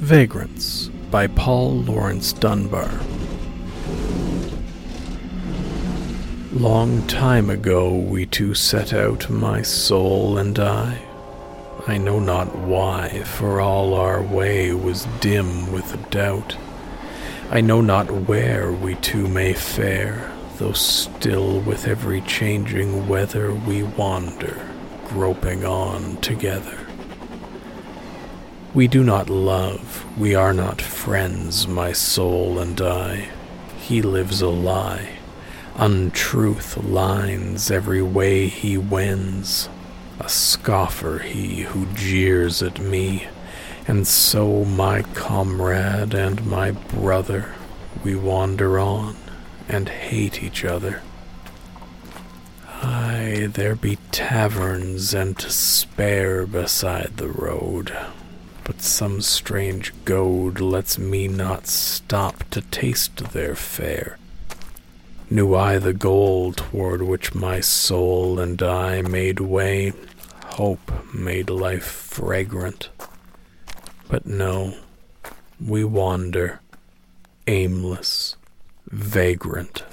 Vagrants by Paul Laurence Dunbar. Long time ago we two set out, my soul and I. I know not why, for all our way was dim with doubt. I know not where we two may fare, though still with every changing weather we wander, groping on together. We do not love, we are not friends, my soul and I. He lives a lie. Untruth lines every way he wends. A scoffer he who jeers at me. And so, my comrade and my brother, we wander on and hate each other. Aye, there be taverns and to spare beside the road, but some strange goad lets me not stop to taste their fare. Knew I the goal toward which my soul and I made way, hope made life fragrant. But no, we wander, aimless, vagrant.